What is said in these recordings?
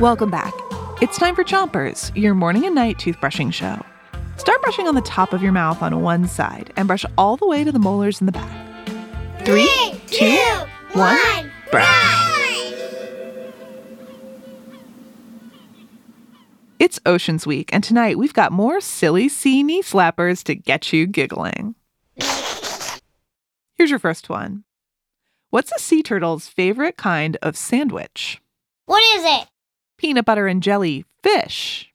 Welcome back. It's time for Chompers, your morning and night toothbrushing show. Start brushing on the top of your mouth on one side and brush all the way to the molars in the back. Three, two, one, brush. It's Oceans Week, and tonight we've got more silly sea knee slappers to get you giggling. Here's your first one. What's a sea turtle's favorite kind of sandwich? What is it? Peanut butter and jelly fish.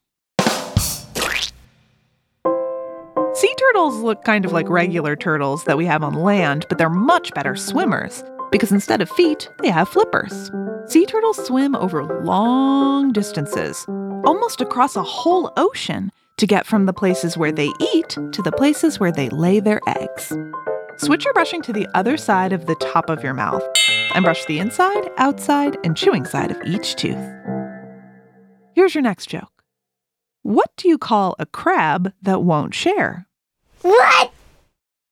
Sea turtles look kind of like regular turtles that we have on land, but they're much better swimmers because instead of feet, they have flippers. Sea turtles swim over long distances, almost across a whole ocean, to get from the places where they eat to the places where they lay their eggs. Switch your brushing to the other side of the top of your mouth and brush the inside, outside, and chewing side of each tooth. Here's your next joke. What do you call a crab that won't share? What?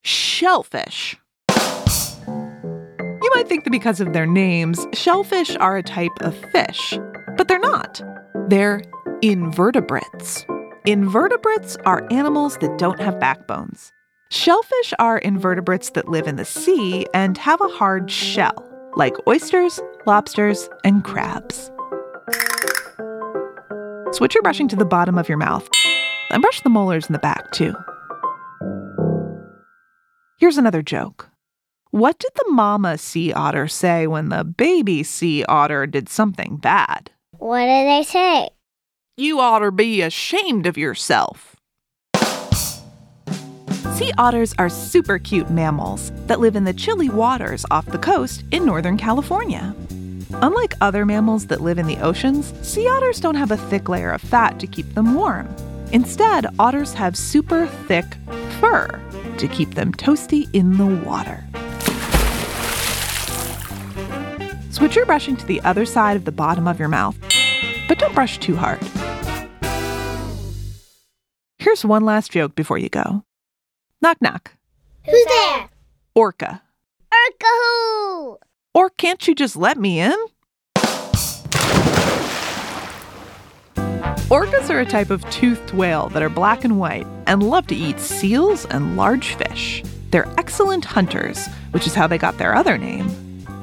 Shellfish. You might think that because of their names, shellfish are a type of fish, but they're not. They're invertebrates. Invertebrates are animals that don't have backbones. Shellfish are invertebrates that live in the sea and have a hard shell, like oysters, lobsters, and crabs. Switch your brushing to the bottom of your mouth and brush the molars in the back, too. Here's another joke. What did the mama sea otter say when the baby sea otter did something bad? What did they say? You oughter be ashamed of yourself. Sea otters are super cute mammals that live in the chilly waters off the coast in Northern California. Unlike other mammals that live in the oceans, sea otters don't have a thick layer of fat to keep them warm. Instead, otters have super thick fur to keep them toasty in the water. Switch your brushing to the other side of the bottom of your mouth, but don't brush too hard. Here's one last joke before you go. Knock knock. Who's there? Orca. Urkahoo! Or can't you just let me in? Orcas are a type of toothed whale that are black and white and love to eat seals and large fish. They're excellent hunters, which is how they got their other name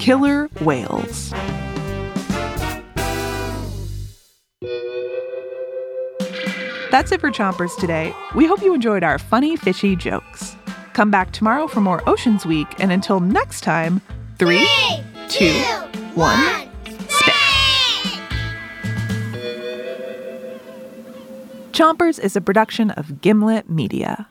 killer whales. That's it for Chompers today. We hope you enjoyed our funny, fishy jokes. Come back tomorrow for more Oceans Week, and until next time, three, two, one, spit. Chompers is a production of Gimlet Media.